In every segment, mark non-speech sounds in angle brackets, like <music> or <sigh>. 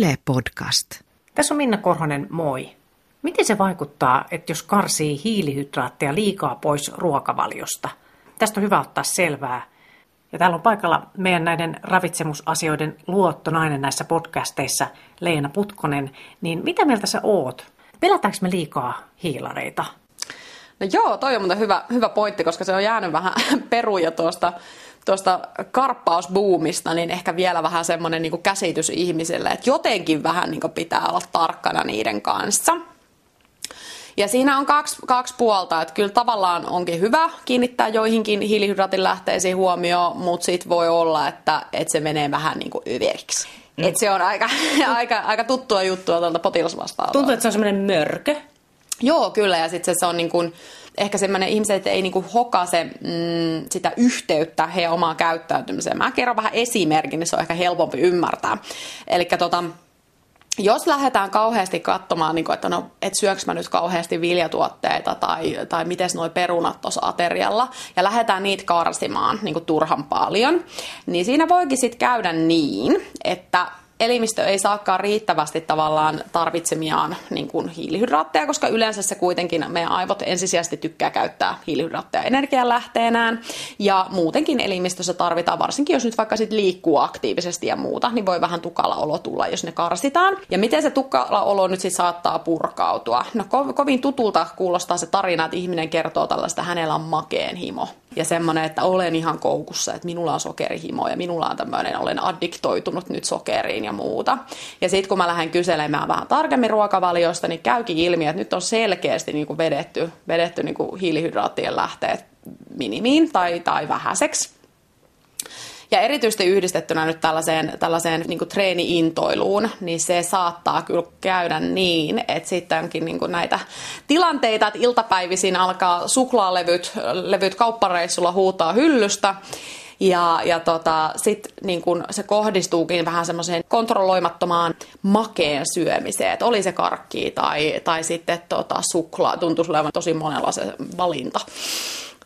Yle Podcast. Tässä on Minna Korhonen, moi. Miten se vaikuttaa, että jos karsii hiilihydraatteja liikaa pois ruokavaliosta? Tästä on hyvä ottaa selvää. Ja täällä on paikalla meidän näiden ravitsemusasioiden luottonainen näissä podcasteissa, Leena Putkonen. Niin mitä mieltä sä oot? Pelätäänkö me liikaa hiilareita? No joo, toi on hyvä, hyvä pointti, koska se on jäänyt vähän <laughs> peruja tuosta tuosta karppausbuumista, niin ehkä vielä vähän semmoinen niin käsitys ihmiselle, että jotenkin vähän niin pitää olla tarkkana niiden kanssa. Ja siinä on kaksi, kaksi puolta, että kyllä tavallaan onkin hyvä kiinnittää joihinkin hiilihydraatin lähteisiin huomioon, mutta sitten voi olla, että, että se menee vähän niin kuin yveriksi. Mm. Et se on aika, <laughs> aika, aika tuttua juttua tuolta potilasvastaanotolla. Tuntuu, että se on semmoinen mörkö. Joo, kyllä, ja sitten se, se on niin kuin, ehkä semmoinen ihmiset ei niinku hokase mm, sitä yhteyttä heidän omaan käyttäytymiseen. Mä kerron vähän esimerkin, niin se on ehkä helpompi ymmärtää. Eli tota, jos lähdetään kauheasti katsomaan, niin kuin, että no, et syöks mä nyt kauheasti viljatuotteita tai, tai miten noi perunat tuossa aterialla, ja lähdetään niitä karsimaan niin kuin turhan paljon, niin siinä voikin sitten käydä niin, että elimistö ei saakaan riittävästi tavallaan tarvitsemiaan niin kuin hiilihydraatteja, koska yleensä se kuitenkin meidän aivot ensisijaisesti tykkää käyttää hiilihydraatteja energianlähteenään. Ja muutenkin elimistössä tarvitaan, varsinkin jos nyt vaikka sit liikkuu aktiivisesti ja muuta, niin voi vähän tukala olo tulla, jos ne karsitaan. Ja miten se tukala olo nyt sitten saattaa purkautua? No ko- kovin tutulta kuulostaa se tarina, että ihminen kertoo tällaista, hänellä on makeen himo. Ja semmoinen, että olen ihan koukussa, että minulla on sokerihimo ja minulla on tämmöinen, olen addiktoitunut nyt sokeriin ja muuta. Ja sitten kun mä lähden kyselemään vähän tarkemmin ruokavaliosta, niin käykin ilmi, että nyt on selkeästi niin kuin vedetty, vedetty niin kuin hiilihydraattien lähteet minimiin tai, tai vähäiseksi. Ja erityisesti yhdistettynä nyt tällaiseen, tällaiseen niin treeni-intoiluun, niin se saattaa kyllä käydä niin, että sittenkin niin näitä tilanteita, että iltapäivisin alkaa suklaalevyt levyt kauppareissulla huutaa hyllystä, ja, ja tota, sitten niin kun se kohdistuukin vähän semmoiseen kontrolloimattomaan makeen syömiseen, että oli se karkki tai, tai sitten tota, suklaa, tuntuisi olevan tosi monella se valinta.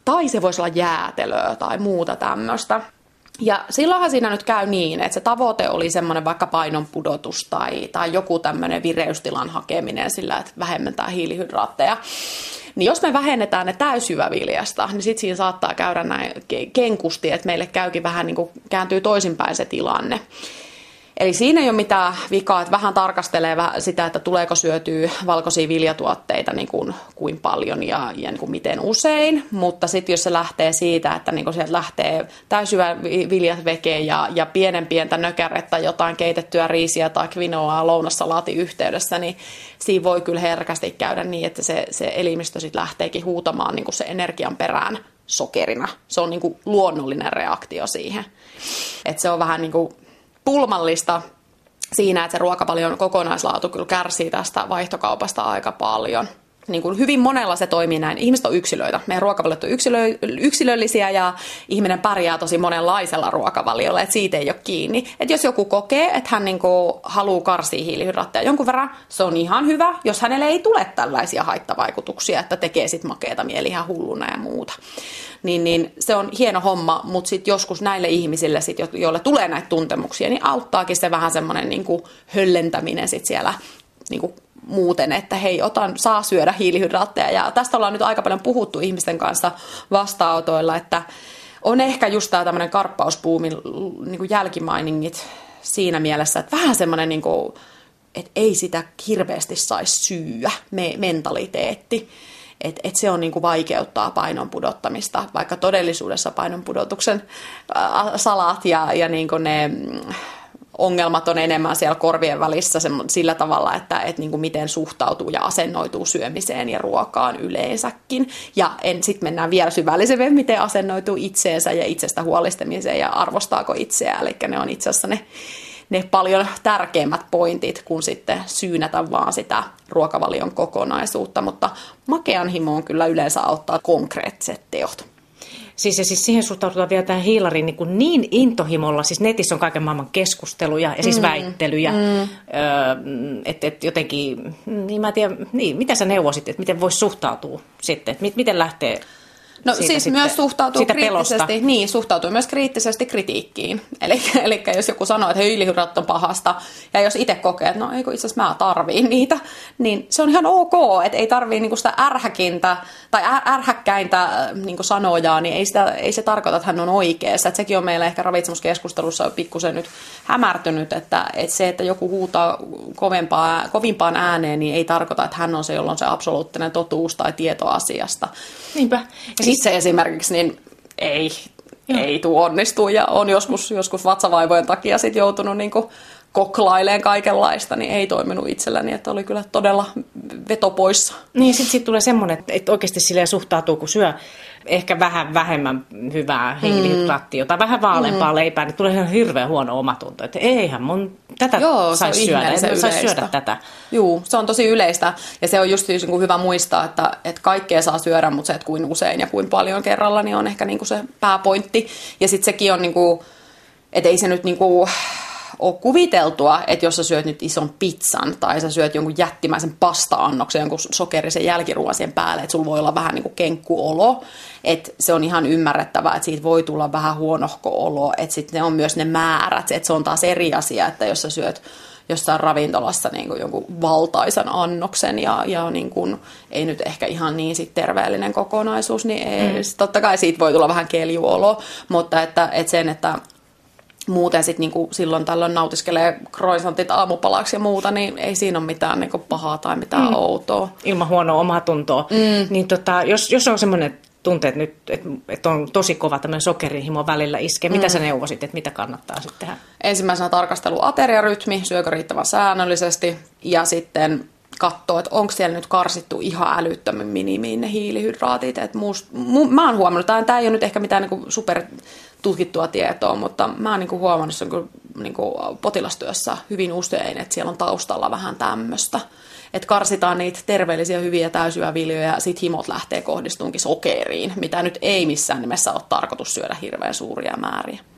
Tai se voisi olla jäätelöä tai muuta tämmöistä. Ja silloinhan siinä nyt käy niin, että se tavoite oli semmoinen vaikka painon pudotus tai, tai joku tämmöinen vireystilan hakeminen sillä, että vähemmentää hiilihydraatteja. Niin jos me vähennetään ne täysjyväviljasta, niin sitten siinä saattaa käydä näin kenkusti, että meille käykin vähän niin kuin kääntyy toisinpäin se tilanne. Eli siinä ei ole mitään vikaa, että vähän tarkastelee sitä, että tuleeko syötyä valkoisia viljatuotteita niin kuin, kuin paljon ja, ja niin kuin miten usein. Mutta sitten jos se lähtee siitä, että niin kuin sieltä lähtee täysyvä viljat veke ja, ja pienen pientä nökärettä, jotain keitettyä riisiä tai kvinoaa lounassalaati yhteydessä, niin siinä voi kyllä herkästi käydä niin, että se, se elimistö sitten lähteekin huutamaan niin kuin se energian perään sokerina. Se on niin kuin luonnollinen reaktio siihen. Et se on vähän niin kuin pulmallista siinä, että se ruokapalion kokonaislaatu kyllä kärsii tästä vaihtokaupasta aika paljon. Niin kuin hyvin monella se toimii näin. Ihmiset on yksilöitä. Meidän ruokavaliot on yksilö, yksilöllisiä ja ihminen pärjää tosi monenlaisella ruokavaliolla, että siitä ei ole kiinni. Että jos joku kokee, että hän niin haluaa karsia hiilihydraatteja jonkun verran, se on ihan hyvä, jos hänelle ei tule tällaisia haittavaikutuksia, että tekee sitten makeeta mieli ihan hulluna ja muuta niin, niin se on hieno homma, mutta sitten joskus näille ihmisille, sit, joille tulee näitä tuntemuksia, niin auttaakin se vähän semmoinen niin höllentäminen sit siellä niin kuin muuten, että hei, otan, saa syödä hiilihydraatteja. Ja tästä ollaan nyt aika paljon puhuttu ihmisten kanssa vastaanotoilla, että on ehkä just tämä tämmöinen karppauspuumin niin kuin jälkimainingit siinä mielessä, että vähän semmoinen niin kuin, että ei sitä hirveästi saisi syyä, me, mentaliteetti että et se on niinku vaikeuttaa painon pudottamista, vaikka todellisuudessa painon pudotuksen salat ja, ja niinku ne mm, ongelmat on enemmän siellä korvien välissä sillä tavalla, että et niinku miten suhtautuu ja asennoituu syömiseen ja ruokaan yleensäkin. Ja sitten mennään vielä syvällisemmin, miten asennoituu itseensä ja itsestä huolistamiseen ja arvostaako itseään. Eli ne on itse asiassa ne ne paljon tärkeimmät pointit kuin sitten syynätä vaan sitä ruokavalion kokonaisuutta, mutta makean himoon kyllä yleensä auttaa konkreettiset teot. Siis, ja siis siihen suhtaudutaan vielä tähän hiilariin niin, niin intohimolla, siis netissä on kaiken maailman keskusteluja ja siis mm, väittelyjä, mm. öö, että et jotenkin, niin mä tiedän, niin, mitä sä neuvosit, että miten voisi suhtautua sitten, että miten lähtee No siitä siis sitten, myös suhtautuu kriittisesti, pelosta. niin, suhtautuu myös kriittisesti kritiikkiin. <laughs> Eli, eli jos joku sanoo, että hiilihydrat on pahasta, ja jos itse kokee, että no eikö itse asiassa mä tarviin niitä, niin se on ihan ok, että ei tarvii niinku sitä ärhäkintä tai ärhäkkäintä äh, niinku sanojaa, niin ei, sitä, ei se tarkoita, että hän on oikeassa. Et sekin on meillä ehkä ravitsemuskeskustelussa pikkusen nyt hämärtynyt, että, että se, että joku huutaa kovempaa, kovimpaan ääneen, niin ei tarkoita, että hän on se, jolla on se absoluuttinen totuus tai tieto asiasta. Niinpä. Ja itse esimerkiksi, niin ei, Joo. ei tuo onnistu ja on joskus, joskus vatsavaivojen takia sit joutunut niin koklaileen kaikenlaista, niin ei toiminut itselläni, että oli kyllä todella veto poissa. Niin, sitten sit tulee semmoinen, että oikeasti silleen suhtautuu, kun syö ehkä vähän vähemmän hyvää hiilihydraattia tai vähän vaaleampaa mm. leipää, niin tulee ihan hirveän huono omatunto, että eihän mun tätä Joo, saisi syödä, en saisi syödä tätä. Joo, se on tosi yleistä ja se on just siis niin hyvä muistaa, että, että kaikkea saa syödä, mutta se, että kuin usein ja kuin paljon kerralla, niin on ehkä niin kuin se pääpointti. Ja sitten sekin on, niin kuin, että ei se nyt niin kuin, ole kuviteltua, että jos sä syöt nyt ison pizzan tai sä syöt jonkun jättimäisen pasta-annoksen, jonkun sokerisen jälkiruoan siihen päälle, että sulla voi olla vähän niin kuin kenkkuolo, että se on ihan ymmärrettävää, että siitä voi tulla vähän huonohko olo, että sitten ne on myös ne määrät, että se on taas eri asia, että jos sä syöt jossain ravintolassa niin kuin jonkun valtaisan annoksen ja, ja niin kuin, ei nyt ehkä ihan niin sit terveellinen kokonaisuus, niin ei, mm. totta kai siitä voi tulla vähän keljuolo, mutta että, että sen, että muuten sit niinku silloin tällöin nautiskelee croissantit aamupalaksi ja muuta, niin ei siinä ole mitään niinku pahaa tai mitään mm. outoa. Ilman huonoa omaa tuntoa. Mm. Niin tota, jos, jos on semmoinen tunteet nyt, että et on tosi kova tämmöinen sokerihimo välillä iskee. Mitä mm. sä neuvosit, että mitä kannattaa sitten tehdä? Ensimmäisenä tarkastelu ateriarytmi, syökö riittävän säännöllisesti ja sitten katsoa, että onko siellä nyt karsittu ihan älyttömän minimiin ne hiilihydraatit. Et muust, mu, mä oon huomannut, tämä ei ole nyt ehkä mitään niinku super tutkittua tietoa, mutta mä oon niinku huomannut sen niinku potilastyössä hyvin usein, että siellä on taustalla vähän tämmöistä. Että karsitaan niitä terveellisiä, hyviä täysyä viljoja ja sit himot lähtee kohdistuunkin sokeriin, mitä nyt ei missään nimessä ole tarkoitus syödä hirveän suuria määriä.